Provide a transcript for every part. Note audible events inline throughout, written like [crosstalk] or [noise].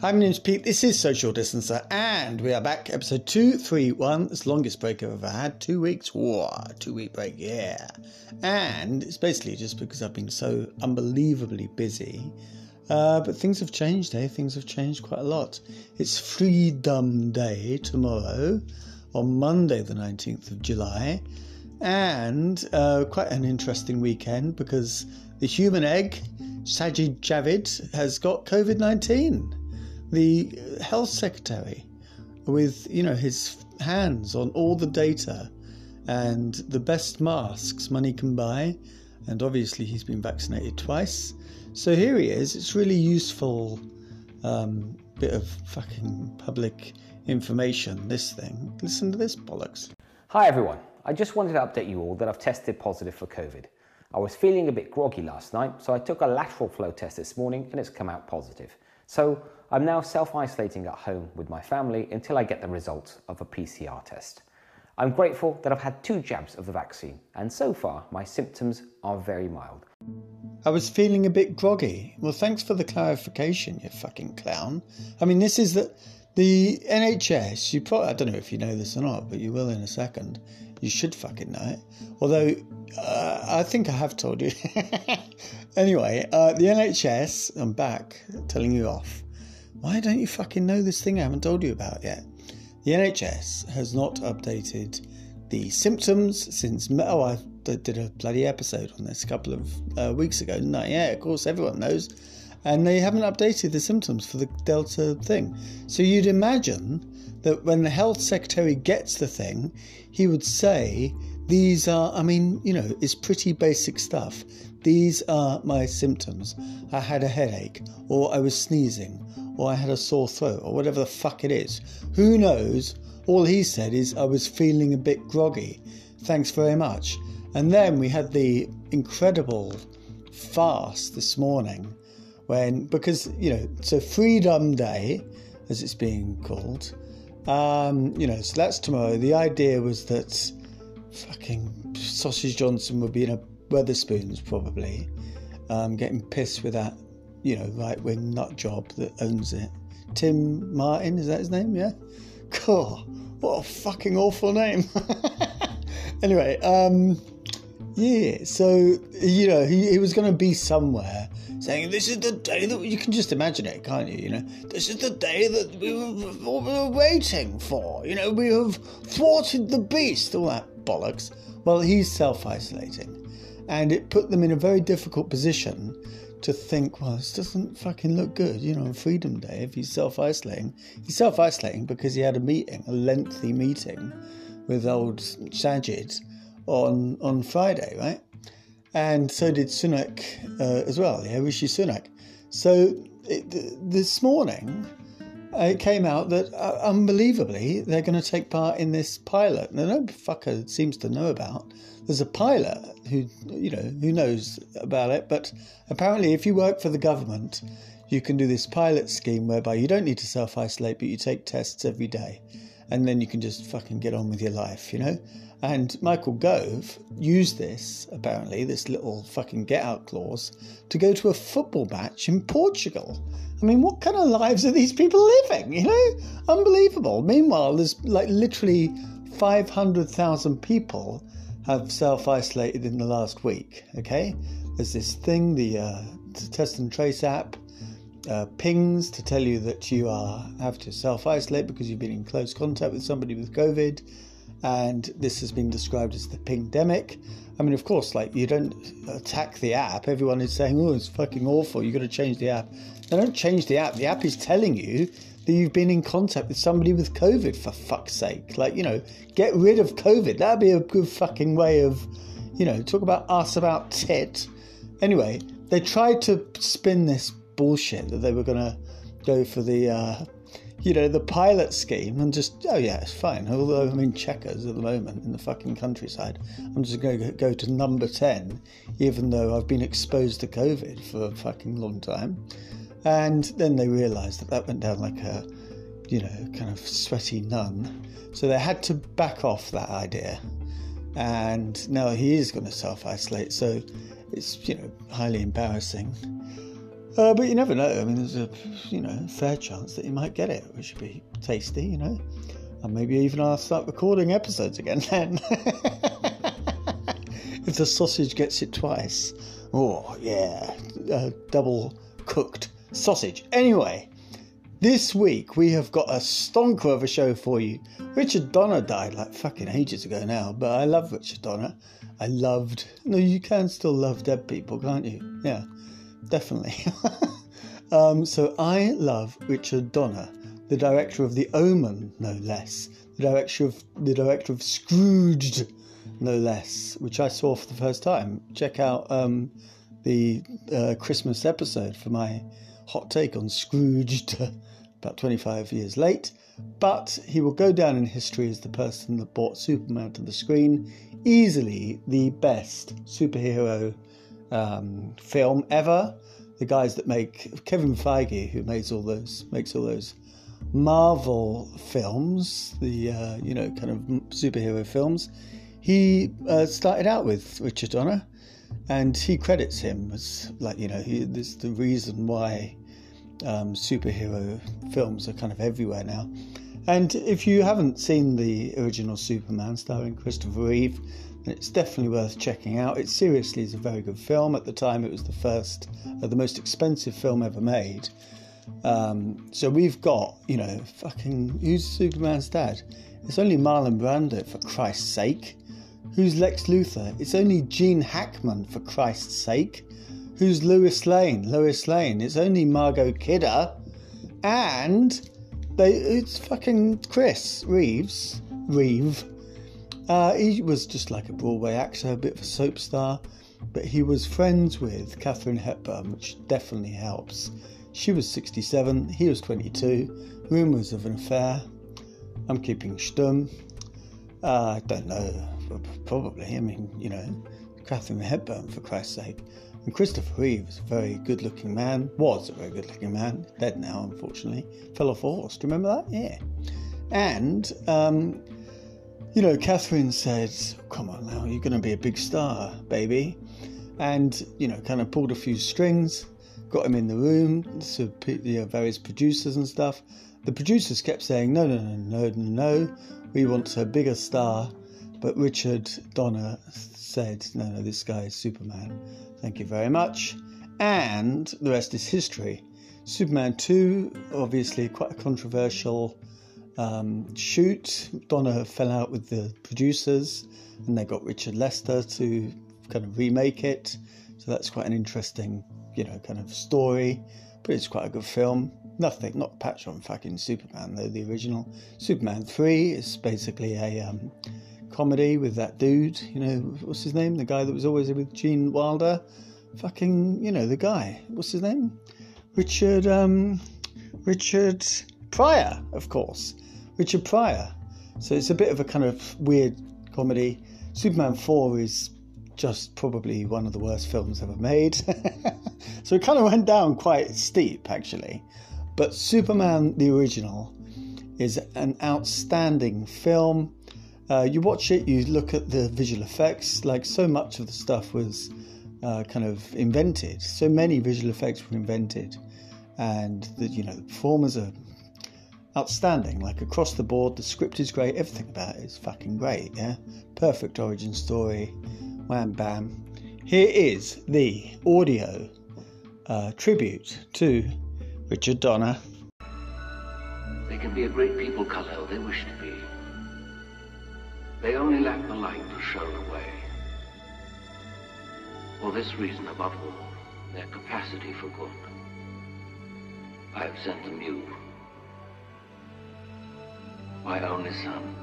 Hi, my name's Pete. This is Social Distancer, and we are back, episode 231. It's the longest break I've ever had. Two weeks. Whoa, two week break, yeah. And it's basically just because I've been so unbelievably busy. Uh, but things have changed, eh? Things have changed quite a lot. It's Freedom Day tomorrow, on Monday, the 19th of July, and uh, quite an interesting weekend because the human egg, Sajid Javid, has got COVID 19 the health secretary with you know his hands on all the data and the best masks money can buy and obviously he's been vaccinated twice. So here he is. It's really useful um, bit of fucking public information this thing. Listen to this bollocks. Hi everyone, I just wanted to update you all that I've tested positive for COVID. I was feeling a bit groggy last night, so I took a lateral flow test this morning and it's come out positive. So I'm now self isolating at home with my family until I get the results of a PCR test. I'm grateful that I've had two jabs of the vaccine, and so far my symptoms are very mild. I was feeling a bit groggy. Well, thanks for the clarification, you fucking clown. I mean, this is the the NHS. You probably I don't know if you know this or not, but you will in a second. You should fucking know it. Although uh, I think I have told you. [laughs] anyway, uh, the NHS. I'm back telling you off. Why don't you fucking know this thing I haven't told you about yet? The NHS has not updated the symptoms since. Oh, I did a bloody episode on this a couple of uh, weeks ago, didn't Yeah, of course, everyone knows. And they haven't updated the symptoms for the Delta thing. So you'd imagine that when the health secretary gets the thing, he would say, These are, I mean, you know, it's pretty basic stuff. These are my symptoms. I had a headache, or I was sneezing, or I had a sore throat, or whatever the fuck it is. Who knows? All he said is, I was feeling a bit groggy. Thanks very much. And then we had the incredible fast this morning when, because, you know, so Freedom Day, as it's being called, um, you know, so that's tomorrow. The idea was that fucking Sausage Johnson would be in a Wetherspoons probably, um, getting pissed with that, you know, right wing nut job that owns it. Tim Martin, is that his name? Yeah? Cool. What a fucking awful name. [laughs] anyway, um, yeah, so, you know, he, he was going to be somewhere saying, This is the day that you can just imagine it, can't you? You know, this is the day that we were, we were waiting for. You know, we have thwarted the beast, all that bollocks. Well, he's self isolating. And it put them in a very difficult position to think, well, this doesn't fucking look good, you know, on Freedom Day if he's self isolating. He's self isolating because he had a meeting, a lengthy meeting with old Sajid on, on Friday, right? And so did Sunak uh, as well, yeah, Rishi Sunak. So it, this morning, it came out that uh, unbelievably they're going to take part in this pilot. Now, no fucker seems to know about. There's a pilot who, you know, who knows about it, but apparently, if you work for the government, you can do this pilot scheme whereby you don't need to self isolate, but you take tests every day, and then you can just fucking get on with your life, you know. And Michael Gove used this, apparently, this little fucking get out clause, to go to a football match in Portugal. I mean, what kind of lives are these people living? You know, unbelievable. Meanwhile, there's like literally 500,000 people have self isolated in the last week. Okay, there's this thing, the uh, test and trace app. Uh, pings to tell you that you are have to self isolate because you've been in close contact with somebody with COVID and this has been described as the pandemic. I mean, of course, like you don't attack the app. Everyone is saying, "Oh, it's fucking awful. You've got to change the app." They don't change the app. The app is telling you that you've been in contact with somebody with COVID. For fuck's sake, like you know, get rid of COVID. That'd be a good fucking way of, you know, talk about us about tit. Anyway, they tried to spin this bullshit that they were to go for the uh, you know, the pilot scheme and just, oh yeah, it's fine. Although I'm in Chequers at the moment in the fucking countryside, I'm just going to go to number 10, even though I've been exposed to COVID for a fucking long time. And then they realised that that went down like a, you know, kind of sweaty nun. So they had to back off that idea. And now he is going to self isolate. So it's, you know, highly embarrassing. Uh, but you never know. I mean, there's a you know fair chance that you might get it, which would be tasty, you know. And maybe even I'll start recording episodes again [laughs] then. if the sausage gets it twice. Oh yeah, uh, double cooked sausage. Anyway, this week we have got a stonker of a show for you. Richard Donner died like fucking ages ago now, but I love Richard Donner. I loved. No, you can still love dead people, can't you? Yeah, definitely. [laughs] um, so I love Richard Donner, the director of The Omen, no less. The director of the director of Scrooged, no less, which I saw for the first time. Check out um, the uh, Christmas episode for my hot take on Scrooged, [laughs] about 25 years late. But he will go down in history as the person that brought Superman to the screen. Easily the best superhero um, film ever. The guys that make Kevin Feige, who makes all those makes all those Marvel films, the uh, you know kind of superhero films. He uh, started out with Richard Donner, and he credits him as like you know he, this the reason why um, superhero films are kind of everywhere now. And if you haven't seen the original Superman starring Christopher Reeve, then it's definitely worth checking out. It seriously is a very good film. At the time, it was the first, uh, the most expensive film ever made. Um, so we've got, you know, fucking who's Superman's dad? It's only Marlon Brando for Christ's sake. Who's Lex Luthor? It's only Gene Hackman for Christ's sake. Who's Lois Lane? Lois Lane. It's only Margot Kidder. And they it's fucking Chris Reeves. Reeve. Uh, he was just like a Broadway actor, a bit of a soap star, but he was friends with Katharine Hepburn, which definitely helps. She was 67, he was 22. Rumours of an affair. I'm keeping stum. Uh, I don't know. Probably. I mean, you know, Katharine Hepburn, for Christ's sake. And Christopher Reeve was a very good looking man, was a very good looking man, dead now, unfortunately. Fell off a horse. Do you remember that? Yeah. And, um, you know, Catherine said, Come on now, you're going to be a big star, baby. And, you know, kind of pulled a few strings, got him in the room, so, you know, various producers and stuff. The producers kept saying, No, no, no, no, no, no, we want a bigger star. But Richard Donner said, No, no, this guy is Superman. Thank you very much. And the rest is history. Superman 2, obviously quite a controversial um, shoot. Donner fell out with the producers and they got Richard Lester to kind of remake it. So that's quite an interesting, you know, kind of story. But it's quite a good film. Nothing, not patch on fucking Superman though, the original. Superman 3 is basically a um, comedy with that dude, you know, what's his name? The guy that was always with Gene Wilder. Fucking, you know, the guy. What's his name? Richard, um, Richard Pryor, of course. Richard Pryor. So it's a bit of a kind of weird comedy. Superman 4 is just probably one of the worst films ever made. [laughs] so it kind of went down quite steep, actually. But Superman, the original, is an outstanding film. Uh, you watch it, you look at the visual effects, like so much of the stuff was uh, kind of invented. So many visual effects were invented, and the you know the performers are outstanding. Like across the board, the script is great. Everything about it is fucking great. Yeah, perfect origin story. Wham bam. Here is the audio uh, tribute to Richard Donner. They can be a great people, Kal-El. They wish to be. They only lack the light to show the way. For this reason, above all, their capacity for good. I have sent them you, my only son.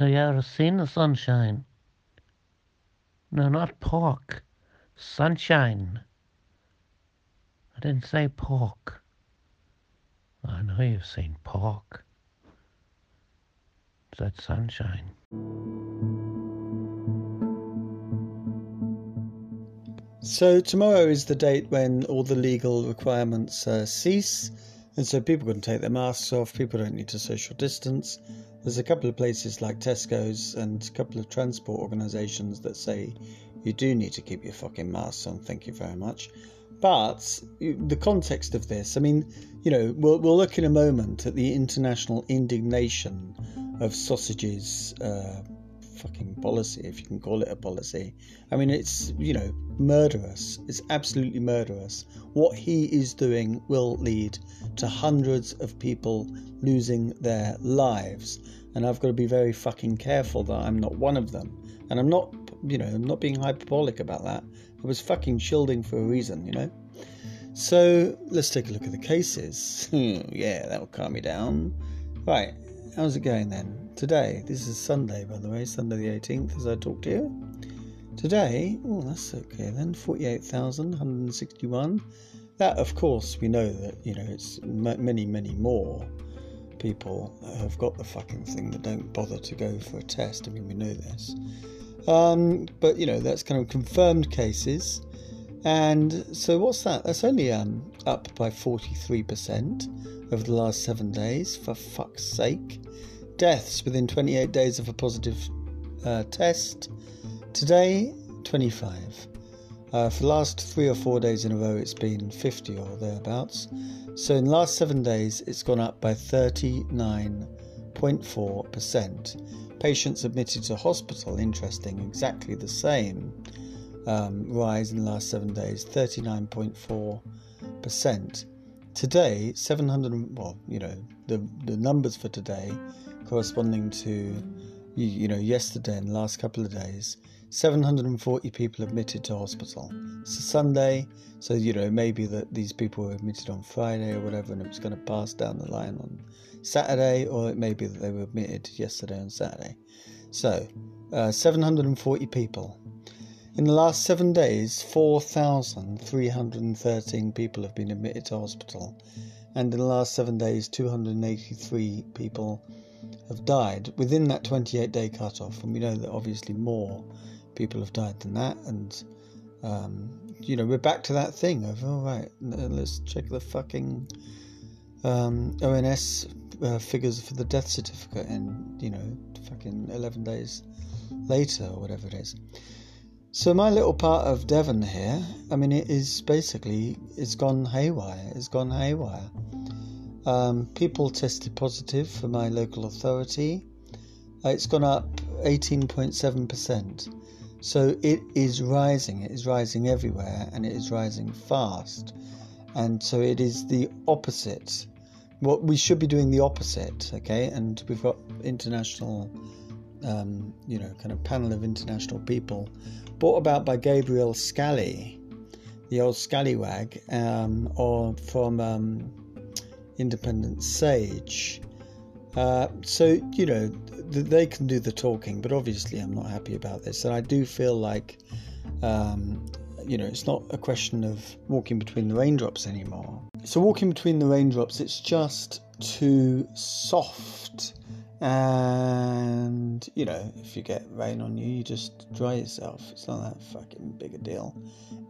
You ever seen the sunshine? No, not pork. Sunshine. I didn't say pork. I know you've seen pork. I said sunshine. So tomorrow is the date when all the legal requirements uh, cease, and so people can take their masks off. People don't need to social distance. There's a couple of places like Tesco's and a couple of transport organisations that say you do need to keep your fucking masks on. Thank you very much. But the context of this, I mean, you know, we'll, we'll look in a moment at the international indignation of sausages. Uh, fucking policy, if you can call it a policy. I mean, it's, you know, murderous. It's absolutely murderous. What he is doing will lead to hundreds of people losing their lives. And I've got to be very fucking careful that I'm not one of them. And I'm not, you know, I'm not being hyperbolic about that. I was fucking shielding for a reason, you know? So let's take a look at the cases. [laughs] Hmm, yeah, that'll calm me down. Right, how's it going then? Today. This is Sunday, by the way, Sunday the 18th, as I talk to you. Today, oh, that's okay then, 48,161. That, of course, we know that, you know, it's many, many more people have got the fucking thing that don't bother to go for a test. I mean, we know this. Um, but, you know, that's kind of confirmed cases. And so, what's that? That's only um, up by 43% over the last seven days, for fuck's sake deaths within 28 days of a positive uh, test. Today, 25. Uh, for the last three or four days in a row, it's been 50 or thereabouts. So in the last seven days, it's gone up by 39.4%. Patients admitted to hospital, interesting, exactly the same um, rise in the last seven days, 39.4%. Today, 700, well, you know, the, the numbers for today corresponding to, you, know, yesterday and the last couple of days, 740 people admitted to hospital. It's a Sunday, so you know maybe that these people were admitted on Friday or whatever, and it was going to pass down the line on Saturday, or it may be that they were admitted yesterday and Saturday. So, uh, 740 people. In the last seven days, 4,313 people have been admitted to hospital, and in the last seven days, 283 people have died within that 28 day cutoff, and we know that obviously more people have died than that, and um, you know we're back to that thing of all right, let's check the fucking um, ONS uh, figures for the death certificate, and you know fucking 11 days later or whatever it is. So my little part of Devon here, I mean, it is basically it's gone haywire. It's gone haywire. Um, people tested positive for my local authority. Uh, it's gone up 18.7%. So it is rising. It is rising everywhere and it is rising fast. And so it is the opposite. What we should be doing the opposite, okay? And we've got international, um, you know, kind of panel of international people brought about by Gabriel Scally, the old scallywag, um, or from um, independent sage. Uh, so, you know, th- they can do the talking, but obviously I'm not happy about this. And I do feel like, um, you know, it's not a question of walking between the raindrops anymore. So, walking between the raindrops, it's just too soft. And, you know, if you get rain on you, you just dry yourself. It's not that fucking big a deal.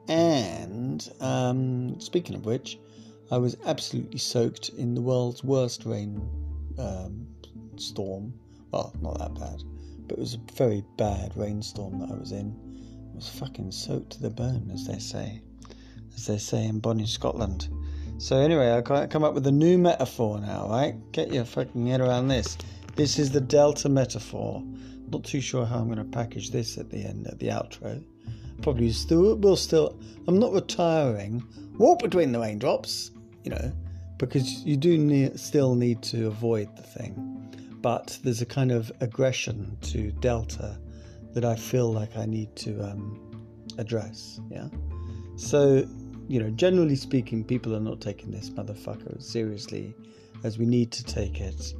And, um, speaking of which, I was absolutely soaked in the world's worst rain um, storm. Well, not that bad, but it was a very bad rainstorm that I was in. I was fucking soaked to the bone, as they say, as they say in Bonnie, Scotland. So anyway, I come up with a new metaphor now, right? Get your fucking head around this. This is the Delta metaphor. Not too sure how I'm going to package this at the end, at the outro. Probably still, will still. I'm not retiring. Walk between the raindrops you know, because you do still need to avoid the thing. But there's a kind of aggression to Delta that I feel like I need to um, address. Yeah. So, you know, generally speaking, people are not taking this motherfucker seriously as we need to take it.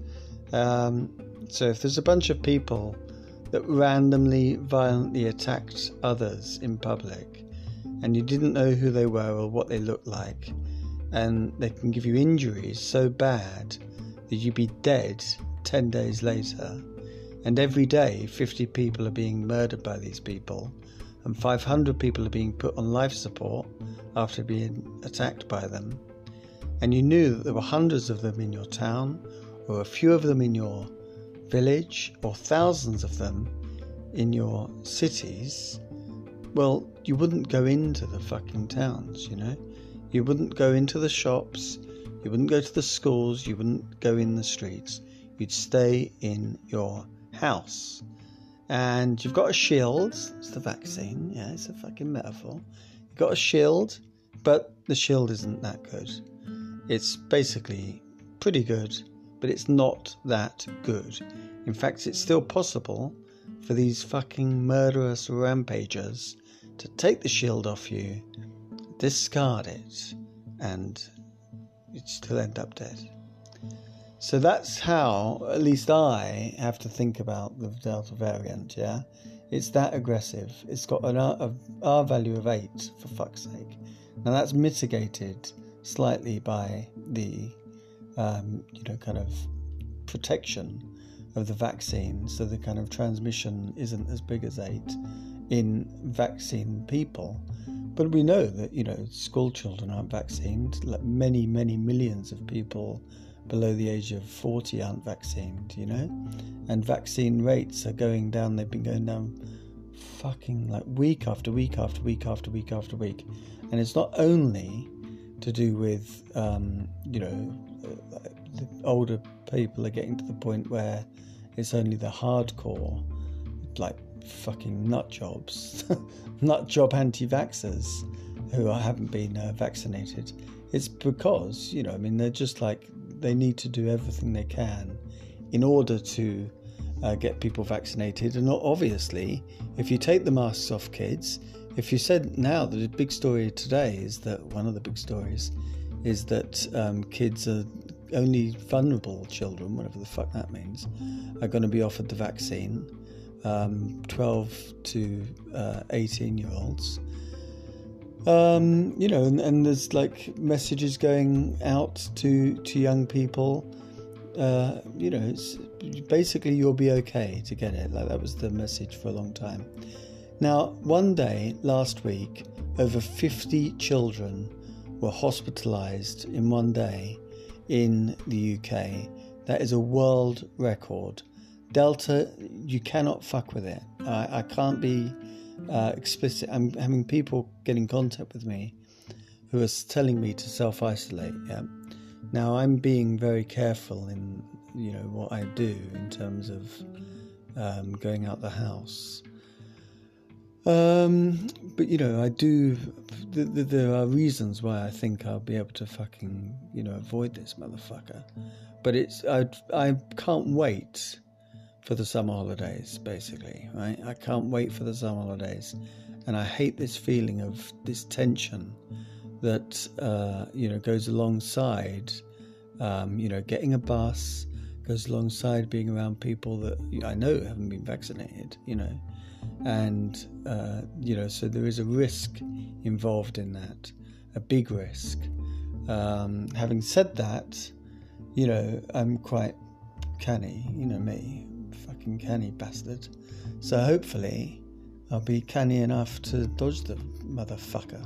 Um, so if there's a bunch of people that randomly violently attacked others in public and you didn't know who they were or what they looked like, and they can give you injuries so bad that you'd be dead 10 days later, and every day 50 people are being murdered by these people, and 500 people are being put on life support after being attacked by them, and you knew that there were hundreds of them in your town, or a few of them in your village, or thousands of them in your cities, well, you wouldn't go into the fucking towns, you know? You wouldn't go into the shops, you wouldn't go to the schools, you wouldn't go in the streets. You'd stay in your house. And you've got a shield, it's the vaccine, yeah, it's a fucking metaphor. You've got a shield, but the shield isn't that good. It's basically pretty good, but it's not that good. In fact, it's still possible for these fucking murderous rampagers to take the shield off you, discard it, and you'd still end up dead. So that's how, at least I, have to think about the Delta variant, yeah? It's that aggressive. It's got an R, a R value of 8, for fuck's sake. Now that's mitigated slightly by the, um, you know, kind of protection of the vaccine, so the kind of transmission isn't as big as 8 in vaccine people. But we know that, you know, school children aren't vaccinated. Like many, many millions of people below the age of 40 aren't vaccinated, you know? And vaccine rates are going down. They've been going down fucking like week after week after week after week after week. And it's not only to do with, um, you know, the older people are getting to the point where it's only the hardcore, like fucking nut jobs, [laughs] nut job anti vaxxers who haven't been uh, vaccinated. It's because, you know, I mean, they're just like, they need to do everything they can in order to uh, get people vaccinated. And obviously, if you take the masks off kids, if you said now that the big story today is that one of the big stories is that um, kids are only vulnerable children, whatever the fuck that means, are going to be offered the vaccine um, 12 to uh, 18 year olds. Um, you know, and, and, there's like messages going out to to young people. Uh, you know, it's basically you'll be okay to get it. Like that was the message for a long time. Now, one day last week, over 50 children were hospitalised in one day in the UK. That is a world record. Delta, you cannot fuck with it. I, I can't be uh, explicit. I'm having people get in contact with me who are telling me to self isolate. Yeah. Now I'm being very careful in you know what I do in terms of um, going out the house. Um, but you know, I do. Th- th- there are reasons why I think I'll be able to fucking you know avoid this motherfucker. But it's I I can't wait for the summer holidays, basically, right? I can't wait for the summer holidays. And I hate this feeling of this tension that, uh, you know, goes alongside, um, you know, getting a bus, goes alongside being around people that I know haven't been vaccinated, you know. And, uh, you know, so there is a risk involved in that, a big risk. Um, having said that, you know, I'm quite canny, you know me fucking canny bastard. So hopefully I'll be canny enough to dodge the motherfucker.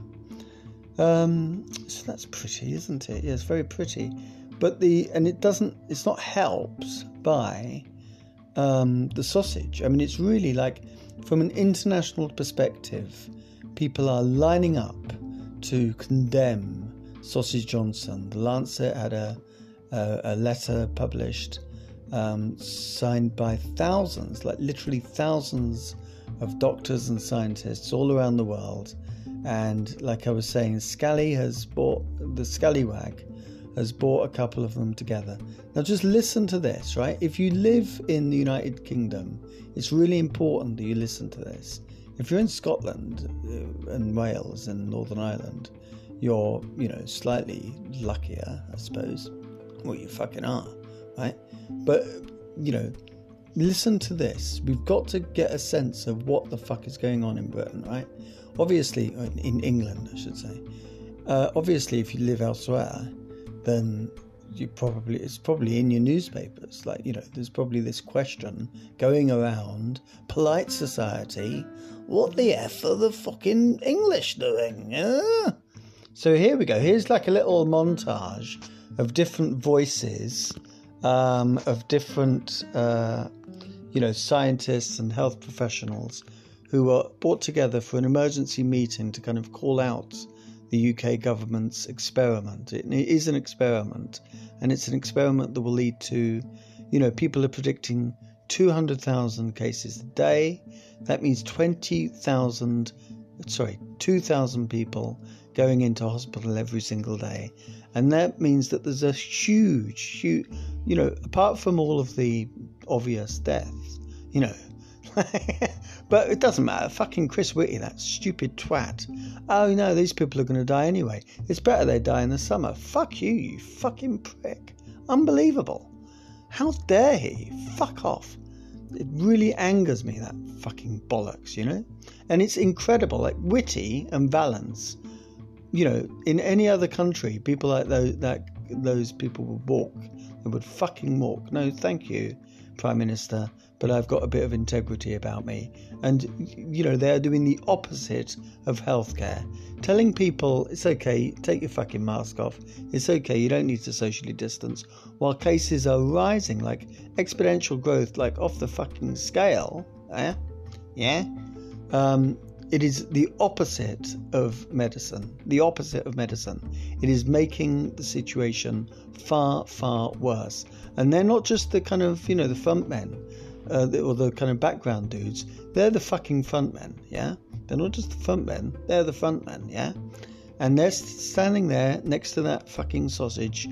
Um, so that's pretty, isn't it? Yeah, it's very pretty. But the and it doesn't. It's not helped by um, the sausage. I mean, it's really like from an international perspective, people are lining up to condemn Sausage Johnson. The Lancet had a a, a letter published um, signed by thousands, like literally thousands of doctors and scientists all around the world. And like I was saying, Scally has bought the Scallywag has bought a couple of them together. Now, just listen to this, right? If you live in the United Kingdom, it's really important that you listen to this. If you're in Scotland uh, and Wales and Northern Ireland, you're, you know, slightly luckier, I suppose. Well, you fucking are, right? But, you know, listen to this. We've got to get a sense of what the fuck is going on in Britain, right? Obviously, in England, I should say. Uh, obviously, if you live elsewhere, then you probably it's probably in your newspapers. Like you know, there's probably this question going around polite society. What the f are the fucking English doing? Yeah. So here we go. Here's like a little montage of different voices um, of different, uh, you know, scientists and health professionals who were brought together for an emergency meeting to kind of call out the UK government's experiment. It is an experiment, and it's an experiment that will lead to, you know, people are predicting 200,000 cases a day. That means 20,000, sorry, 2,000 people going into hospital every single day. And that means that there's a huge, huge, you know, apart from all of the obvious deaths, you know, [laughs] but it doesn't matter. Fucking Chris Whitty, that stupid twat. Oh no, these people are going to die anyway. It's better they die in the summer. Fuck you, you fucking prick. Unbelievable. How dare he? Fuck off. It really angers me, that fucking bollocks, you know? And it's incredible. Like Whitty and Vallance, you know, in any other country, people like those, that, those people would walk. They would fucking walk. No, thank you, Prime Minister but I've got a bit of integrity about me. And, you know, they're doing the opposite of healthcare. Telling people it's okay, take your fucking mask off, it's okay, you don't need to socially distance, while cases are rising like exponential growth, like off the fucking scale. Eh? Yeah? Um, it is the opposite of medicine. The opposite of medicine. It is making the situation far, far worse. And they're not just the kind of, you know, the front men uh, or the kind of background dudes, they're the fucking frontmen, yeah? They're not just the frontmen, they're the frontmen, yeah? And they're standing there next to that fucking sausage,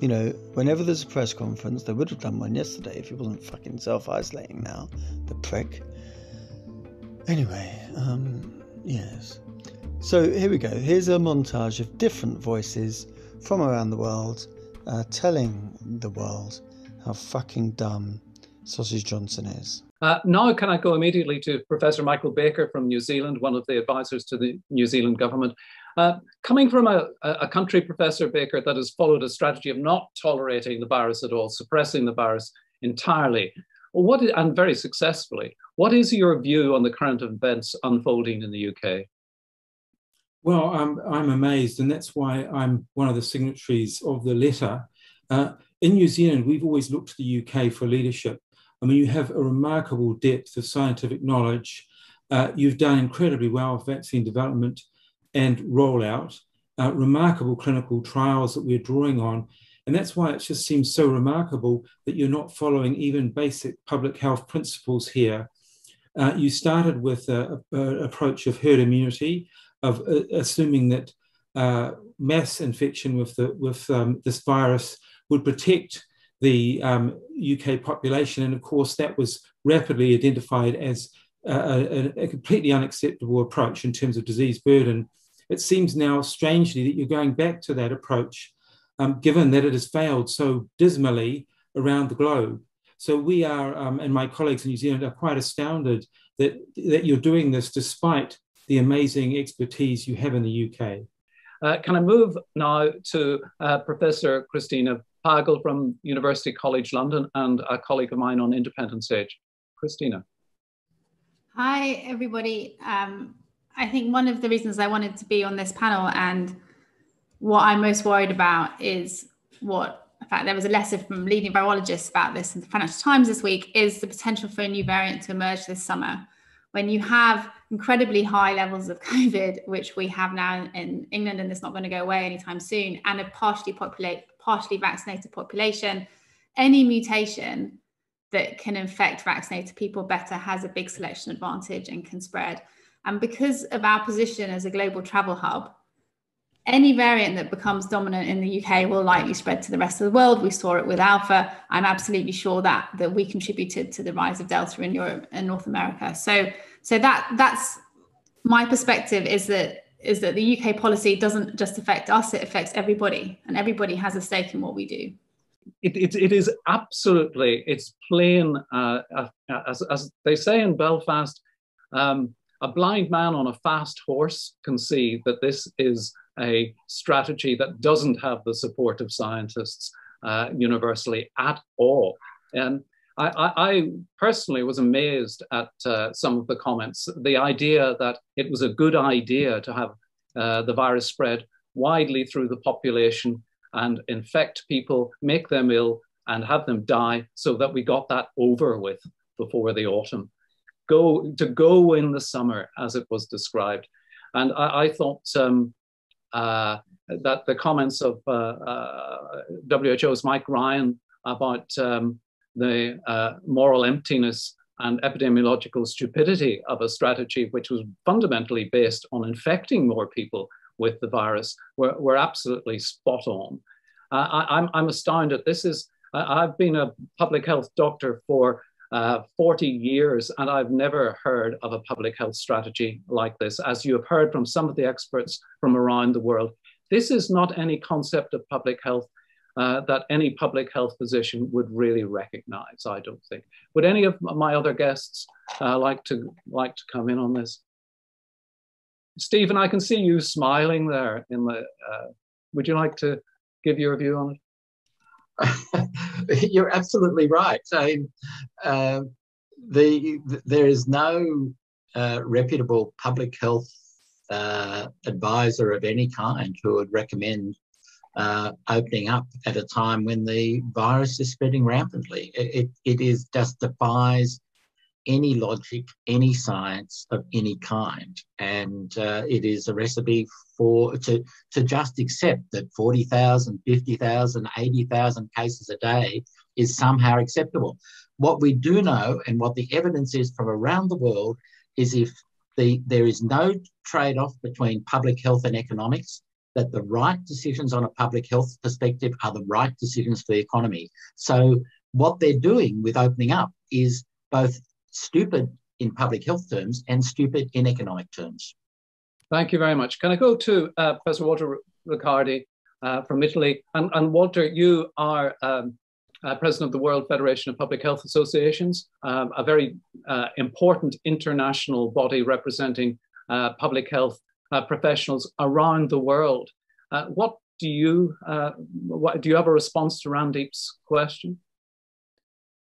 you know, whenever there's a press conference, they would have done one yesterday if he wasn't fucking self isolating now, the prick. Anyway, um, yes. So here we go. Here's a montage of different voices from around the world uh, telling the world how fucking dumb Sausage Johnson is. Uh, now, can I go immediately to Professor Michael Baker from New Zealand, one of the advisors to the New Zealand government? Uh, coming from a, a, country, Professor Baker, that has followed a strategy of not tolerating the virus at all, suppressing the virus entirely, what is, and very successfully, what is your view on the current events unfolding in the UK? Well, I'm, I'm amazed, and that's why I'm one of the signatories of the letter. Uh, in New Zealand, we've always looked to the UK for leadership I mean, you have a remarkable depth of scientific knowledge. Uh, you've done incredibly well with vaccine development and rollout, uh, remarkable clinical trials that we're drawing on. And that's why it just seems so remarkable that you're not following even basic public health principles here. Uh, you started with an approach of herd immunity, of uh, assuming that uh, mass infection with, the, with um, this virus would protect the um, UK population. And of course, that was rapidly identified as a, a, a, completely unacceptable approach in terms of disease burden. It seems now strangely that you're going back to that approach, um, given that it has failed so dismally around the globe. So we are, um, and my colleagues in New Zealand are quite astounded that, that you're doing this despite the amazing expertise you have in the UK. Uh, can I move now to uh, Professor Christina Pagel from University College London and a colleague of mine on Independent SAGE. Christina. Hi, everybody. Um, I think one of the reasons I wanted to be on this panel and what I'm most worried about is what, in fact, there was a letter from leading virologists about this in the Financial Times this week, is the potential for a new variant to emerge this summer. When you have incredibly high levels of [laughs] COVID, which we have now in England, and it's not going to go away anytime soon, and a partially populate partially vaccinated population, any mutation that can infect vaccinated people better has a big selection advantage and can spread. And because of our position as a global travel hub, any variant that becomes dominant in the UK will likely spread to the rest of the world. We saw it with Alpha. I'm absolutely sure that that we contributed to the rise of Delta in Europe and North America. So, so that that's my perspective is that is that the UK policy doesn't just affect us, it affects everybody, and everybody has a stake in what we do. it, it, it is absolutely, it's plain, uh, uh, as, as they say in Belfast, um, a blind man on a fast horse can see that this is a strategy that doesn't have the support of scientists uh, universally at all. And I, I, I personally was amazed at uh, some of the comments. The idea that it was a good idea to have uh, the virus spread widely through the population and infect people, make them ill, and have them die so that we got that over with before the autumn. Go to go in the summer, as it was described. And I, I thought um, uh, that the comments of uh, uh, WHO's Mike Ryan about um, the uh, moral emptiness and epidemiological stupidity of a strategy which was fundamentally based on infecting more people with the virus were, were absolutely spot on. Uh, I, am astounded. This is, I've been a public health doctor for uh, 40 years, and I've never heard of a public health strategy like this. As you have heard from some of the experts from around the world, this is not any concept of public health uh, that any public health physician would really recognize, I don't think. Would any of my other guests uh, like, to, like to come in on this? Stephen, I can see you smiling there in the, uh, would you like to give your view on it? [laughs] You're absolutely right. So, uh, the, the, there is no uh, reputable public health uh, advisor of any kind who would recommend uh, opening up at a time when the virus is spreading rampantly. It, it, it is just defies any logic, any science of any kind. And uh, it is a recipe for to, to just accept that 40,000, 50,000, 80,000 cases a day is somehow acceptable. What we do know and what the evidence is from around the world is if the, there is no trade off between public health and economics, that the right decisions on a public health perspective are the right decisions for the economy. So, what they're doing with opening up is both stupid in public health terms and stupid in economic terms. Thank you very much. Can I go to uh, Professor Walter Ricciardi uh, from Italy? And, and, Walter, you are um, uh, president of the World Federation of Public Health Associations, um, a very uh, important international body representing uh, public health uh, professionals around the world. what do you what, do you have a response to Randeep's question?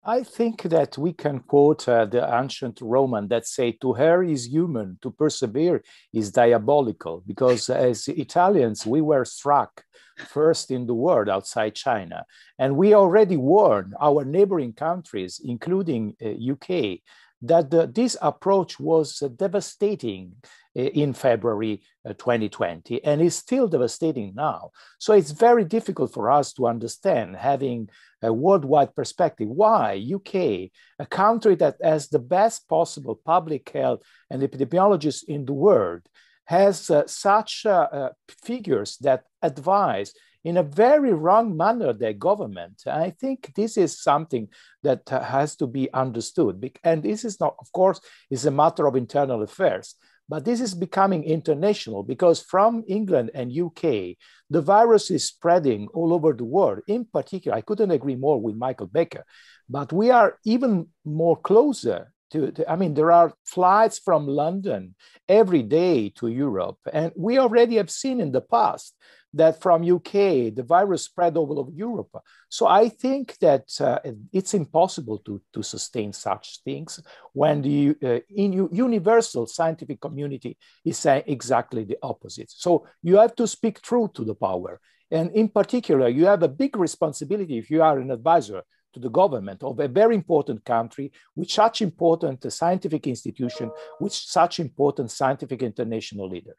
I think that we can quote uh, the ancient Roman that say, to err is human, to persevere is diabolical, because as Italians, we were struck first in the world outside China. And we already warned our neighboring countries, including uh, UK, that the, this approach was devastating uh, in February uh, 2020 and is still devastating now. So it's very difficult for us to understand, having a worldwide perspective, why UK, a country that has the best possible public health and epidemiologists in the world, has uh, such uh, uh, figures that advise in a very wrong manner their government. I think this is something that has to be understood. And this is not, of course, is a matter of internal affairs. But this is becoming international because from England and UK, the virus is spreading all over the world. In particular, I couldn't agree more with Michael Baker, but we are even more closer to, to, I mean, there are flights from London every day to Europe. And we already have seen in the past that from UK, the virus spread all over Europe. So I think that uh, it's impossible to, to sustain such things when the uh, in universal scientific community is saying exactly the opposite. So you have to speak truth to the power. And in particular, you have a big responsibility if you are an advisor to the government of a very important country with such important scientific institution, with such important scientific international leaders.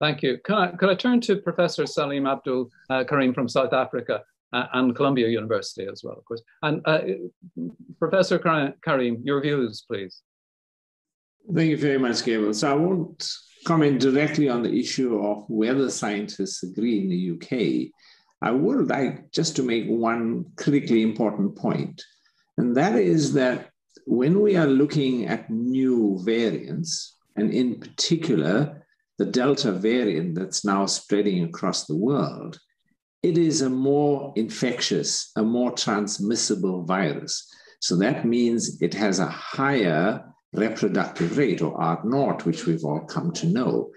Thank you. Can I, could I turn to Professor Salim Abdool uh, Karim from South Africa uh, and Columbia University as well, of course. And uh, Professor Karim, your views, please. Thank you very much, Gabriel. So I won't comment directly on the issue of whether scientists agree in the UK. I would like just to make one critically important point, and that is that when we are looking at new variants, and in particular the Delta variant that's now spreading across the world, it is a more infectious, a more transmissible virus. So that means it has a higher reproductive rate, or R naught, which we've all come to know.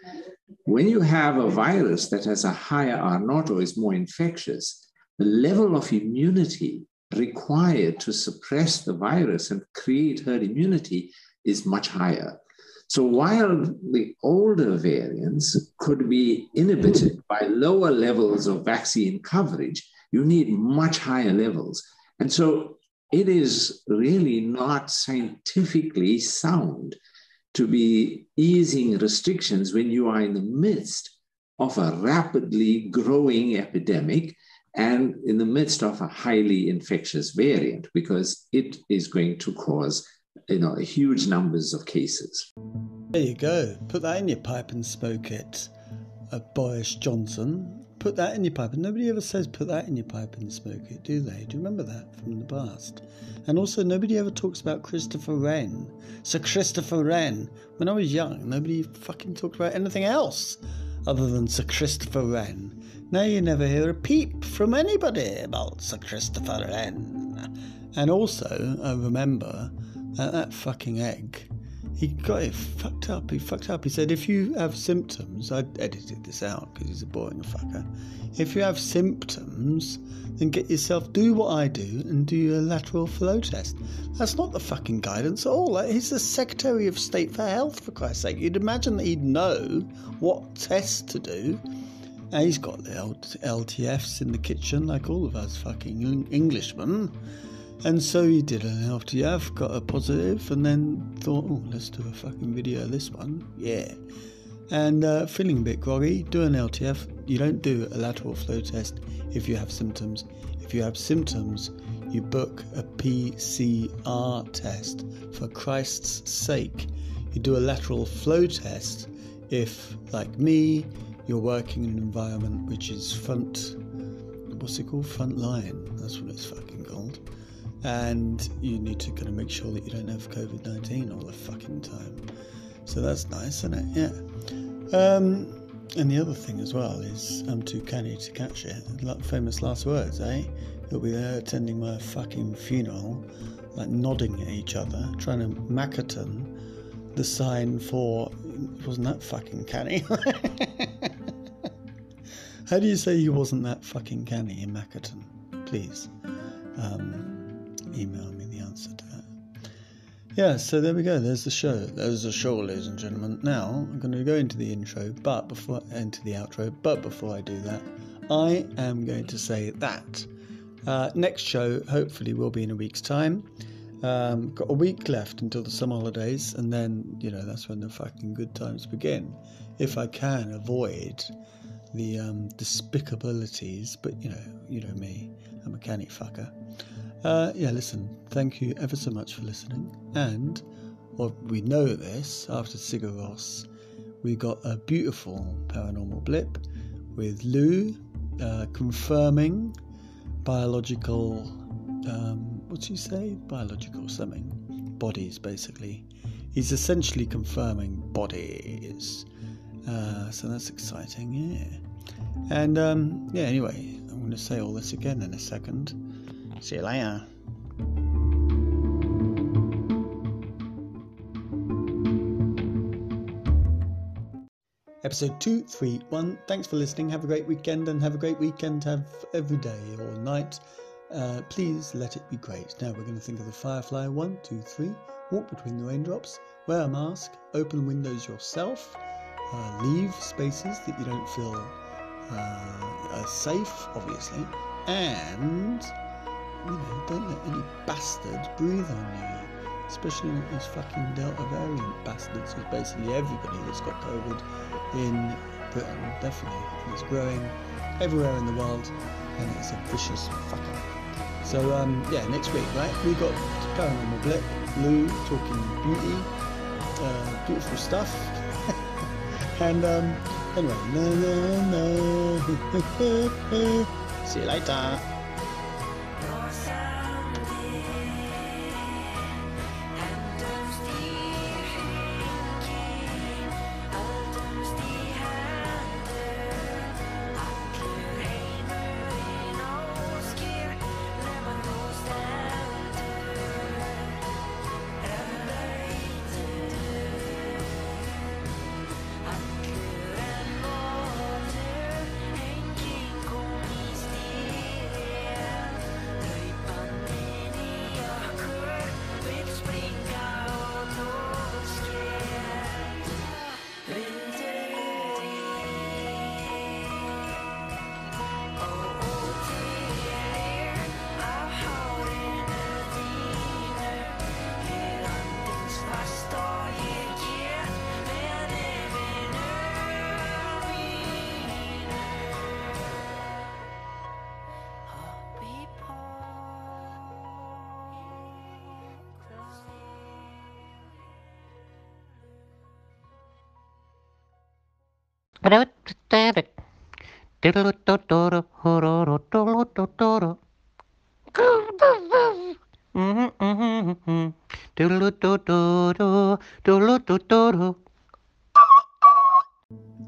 When you have a virus that has a higher R naught or is more infectious, the level of immunity required to suppress the virus and create herd immunity is much higher. So while the older variants could be inhibited by lower levels of vaccine coverage, you need much higher levels. And so it is really not scientifically sound to be easing restrictions when you are in the midst of a rapidly growing epidemic and in the midst of a highly infectious variant because it is going to cause you know huge numbers of cases. There you go. Put that in your pipe and smoke it. Uh, boris johnson put that in your pipe and nobody ever says put that in your pipe and smoke it do they? Do you remember that from the past? And also nobody ever talks about christopher wren. Sir christopher wren when i was young nobody fucking talked about anything else other than sir christopher wren. Now you never hear a peep from anybody about Sir Christopher Wren. And also, I remember that that fucking egg, he got it fucked up. He fucked up. He said, if you have symptoms, I edited this out because he's a boring fucker. If you have symptoms, then get yourself, do what I do and do a lateral flow test. That's not the fucking guidance at all. He's the Secretary of State for Health, for Christ's sake. You'd imagine that he'd know what tests to do and he's got the LTFs in the kitchen, like all of us fucking Englishmen. And so he did an LTF, got a positive, and then thought, oh, let's do a fucking video of this one. Yeah. And uh, feeling a bit groggy, do an LTF. You don't do a lateral flow test if you have symptoms. If you have symptoms, you book a PCR test. For Christ's sake, you do a lateral flow test if, like me, you're working in an environment which is front, what's it called? Front line. That's what it's called. And you need to kind of make sure that you don't have COVID 19 all the fucking time. So that's nice, isn't it? Yeah. Um, and the other thing as well is I'm too canny to catch it. Famous last words, eh? You'll be there attending my fucking funeral, like nodding at each other, trying to Makaton the sign for. Wasn't that fucking canny? [laughs] How do you say he wasn't that fucking canny in Makaton? Please um, email me the answer to that. Yeah, so there we go. There's the show. There's the show, ladies and gentlemen. Now I'm going to go into the intro, but before into the outro. But before I do that, I am going to say that uh, next show hopefully will be in a week's time. Um, got a week left until the summer holidays, and then you know that's when the fucking good times begin. If I can avoid the um, despicabilities, but you know, you know me, I'm a canny fucker. Uh, yeah, listen, thank you ever so much for listening. And well, we know this after Sigur Rós, we got a beautiful paranormal blip with Lou uh, confirming biological, um, do you say? Biological something. Bodies, basically. He's essentially confirming bodies. Uh, so that's exciting, yeah. And um, yeah, anyway, I'm going to say all this again in a second. See you later. Episode 231. Thanks for listening. Have a great weekend and have a great weekend. Have every day or night. Uh, please let it be great. Now we're going to think of the Firefly. One, two, three. Walk between the raindrops. Wear a mask. Open windows yourself uh, leave spaces that you don't feel uh, safe, obviously, and you know, don't let any bastard breathe on you. Especially with these fucking Delta variant bastards, who's basically everybody that's got COVID in Britain, definitely. And it's growing everywhere in the world, and it's a vicious fucker. So, um, yeah, next week, right? We got Paranormal Blip, Lou talking beauty, uh, beautiful stuff. [laughs] And um, anyway, no, no, no. See you later.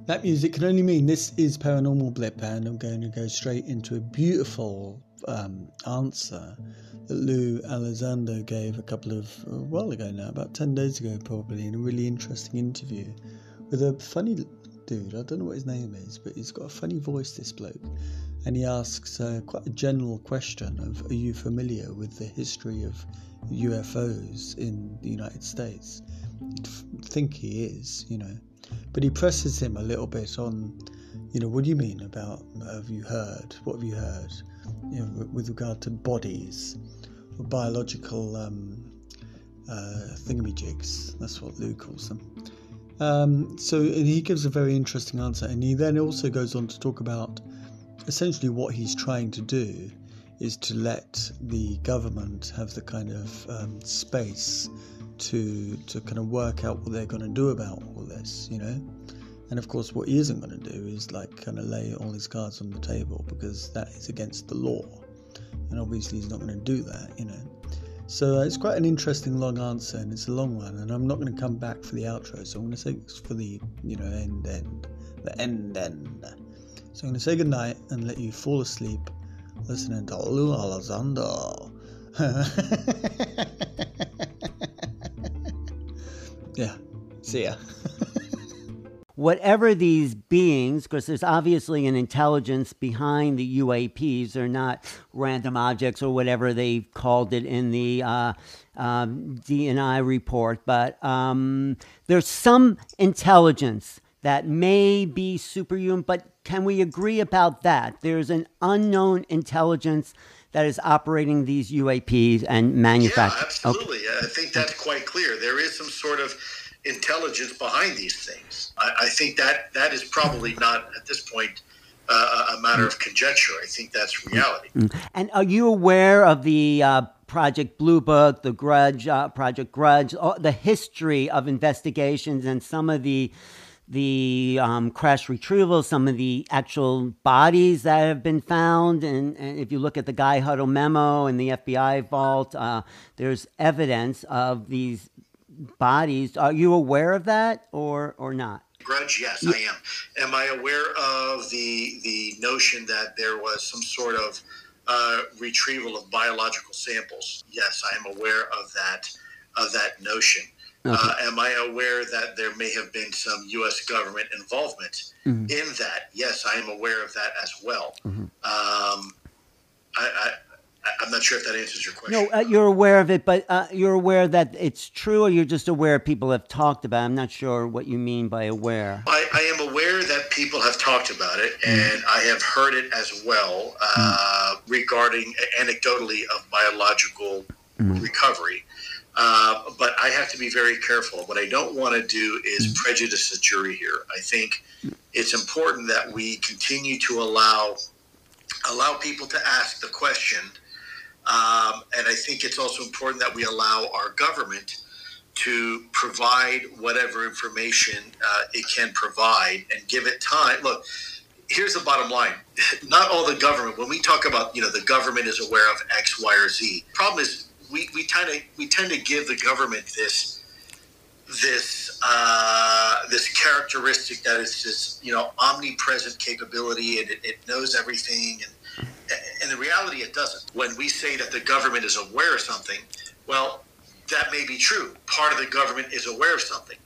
That music can only mean this is Paranormal Blip, and I'm going to go straight into a beautiful um, answer that Lou Elizondo gave a couple of a while ago now, about 10 days ago, probably, in a really interesting interview with a funny dude. I don't know what his name is, but he's got a funny voice, this bloke. And he asks uh, quite a general question of Are you familiar with the history of UFOs in the United States? F- think he is, you know. But he presses him a little bit on, you know, what do you mean about have you heard? What have you heard? You know, with regard to bodies or biological um, uh, thingamajigs. That's what Lou calls them. Um, so he gives a very interesting answer, and he then also goes on to talk about essentially what he's trying to do is to let the government have the kind of um, space to to kind of work out what they're going to do about all this, you know. And of course, what he isn't going to do is like kind of lay all his cards on the table because that is against the law, and obviously he's not going to do that, you know. So uh, it's quite an interesting long answer, and it's a long one, and I'm not going to come back for the outro, so I'm going to say for the you know end end, the end end. So I'm going to say goodnight and let you fall asleep listening to Lou Elizondo. [laughs] yeah, see ya. Whatever these beings, because there's obviously an intelligence behind the UAPs, they're not random objects or whatever they called it in the uh, um, DNI report, but um, there's some intelligence that may be superhuman, but can we agree about that? There's an unknown intelligence that is operating these UAPs and manufacturing. Yeah, absolutely. I think that's quite clear. There is some sort of intelligence behind these things. I, I think that that is probably not at this point uh, a matter of conjecture. I think that's reality. And are you aware of the uh, Project Blue Book, the Grudge, uh, Project Grudge, the history of investigations and some of the the um, crash retrieval, some of the actual bodies that have been found. And, and if you look at the Guy Hottel memo and the FBI vault, uh, there's evidence of these bodies. Are you aware of that or, or not? Grudge, yes, I am. Am I aware of the the notion that there was some sort of uh, retrieval of biological samples? Yes, I am aware of that of that notion. Okay. Uh, am I aware that there may have been some U.S. government involvement Mhm. in that? Yes, I am aware of that as well. Mhm. Um, I, I, I'm not sure if that answers your question. No, uh, you're aware of it, but uh, you're aware that it's true, or you're just aware people have talked about. it? I'm not sure what you mean by aware. I, I am aware that people have talked about it, and I have heard it as well uh, regarding anecdotally of biological recovery. Uh, but I have to be very careful. What I don't want to do is prejudice the jury here. I think it's important that we continue to allow allow people to ask the question, um, and I think it's also important that we allow our government to provide whatever information uh, it can provide and give it time. Look, here's the bottom line: [laughs] not all the government. When we talk about you know the government is aware of X, Y, or Z. Problem is we we tend to we tend to give the government this this uh, this characteristic that it's this you know omnipresent capability and it, it knows everything and and the reality it doesn't. When we say that the government is aware of something, well, that may be true. Part of the government is aware of something,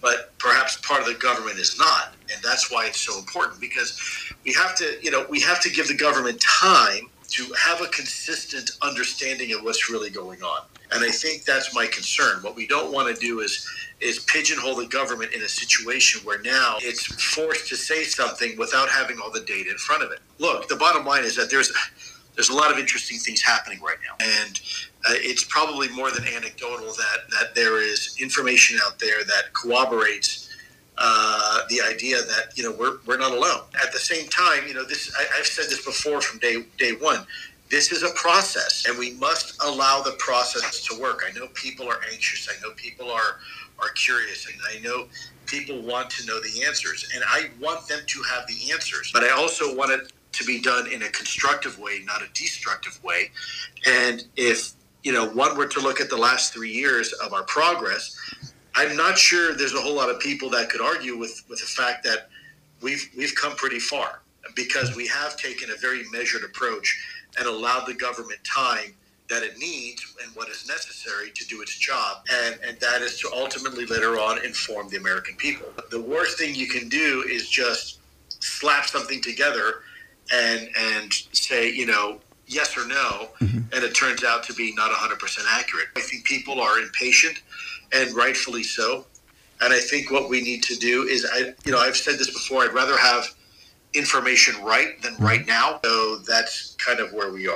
but perhaps part of the government is not, and that's why it's so important because we have to you know we have to give the government time to have a consistent understanding of what's really going on. And I think that's my concern. What we don't want to do is is pigeonhole the government in a situation where now it's forced to say something without having all the data in front of it. Look, the bottom line is that there's there's a lot of interesting things happening right now, and uh, it's probably more than anecdotal that that there is information out there that corroborates uh, the idea that you know we're, we're not alone. At the same time, you know this I, I've said this before from day day one. This is a process and we must allow the process to work. I know people are anxious. I know people are are curious and I know people want to know the answers and I want them to have the answers. But I also want it to be done in a constructive way, not a destructive way. And if, you know, one were to look at the last 3 years of our progress, I'm not sure there's a whole lot of people that could argue with with the fact that we've we've come pretty far because we have taken a very measured approach and allowed the government time that it needs and what is necessary to do its job. And, and that is to ultimately later on inform the American people. The worst thing you can do is just slap something together and and say, you know, yes or no, mm-hmm. and it turns out to be not 100% accurate. I think people are impatient and rightfully so. And I think what we need to do is I you know, I've said this before, I'd rather have information right than right mm-hmm. now. So that's kind of where we are.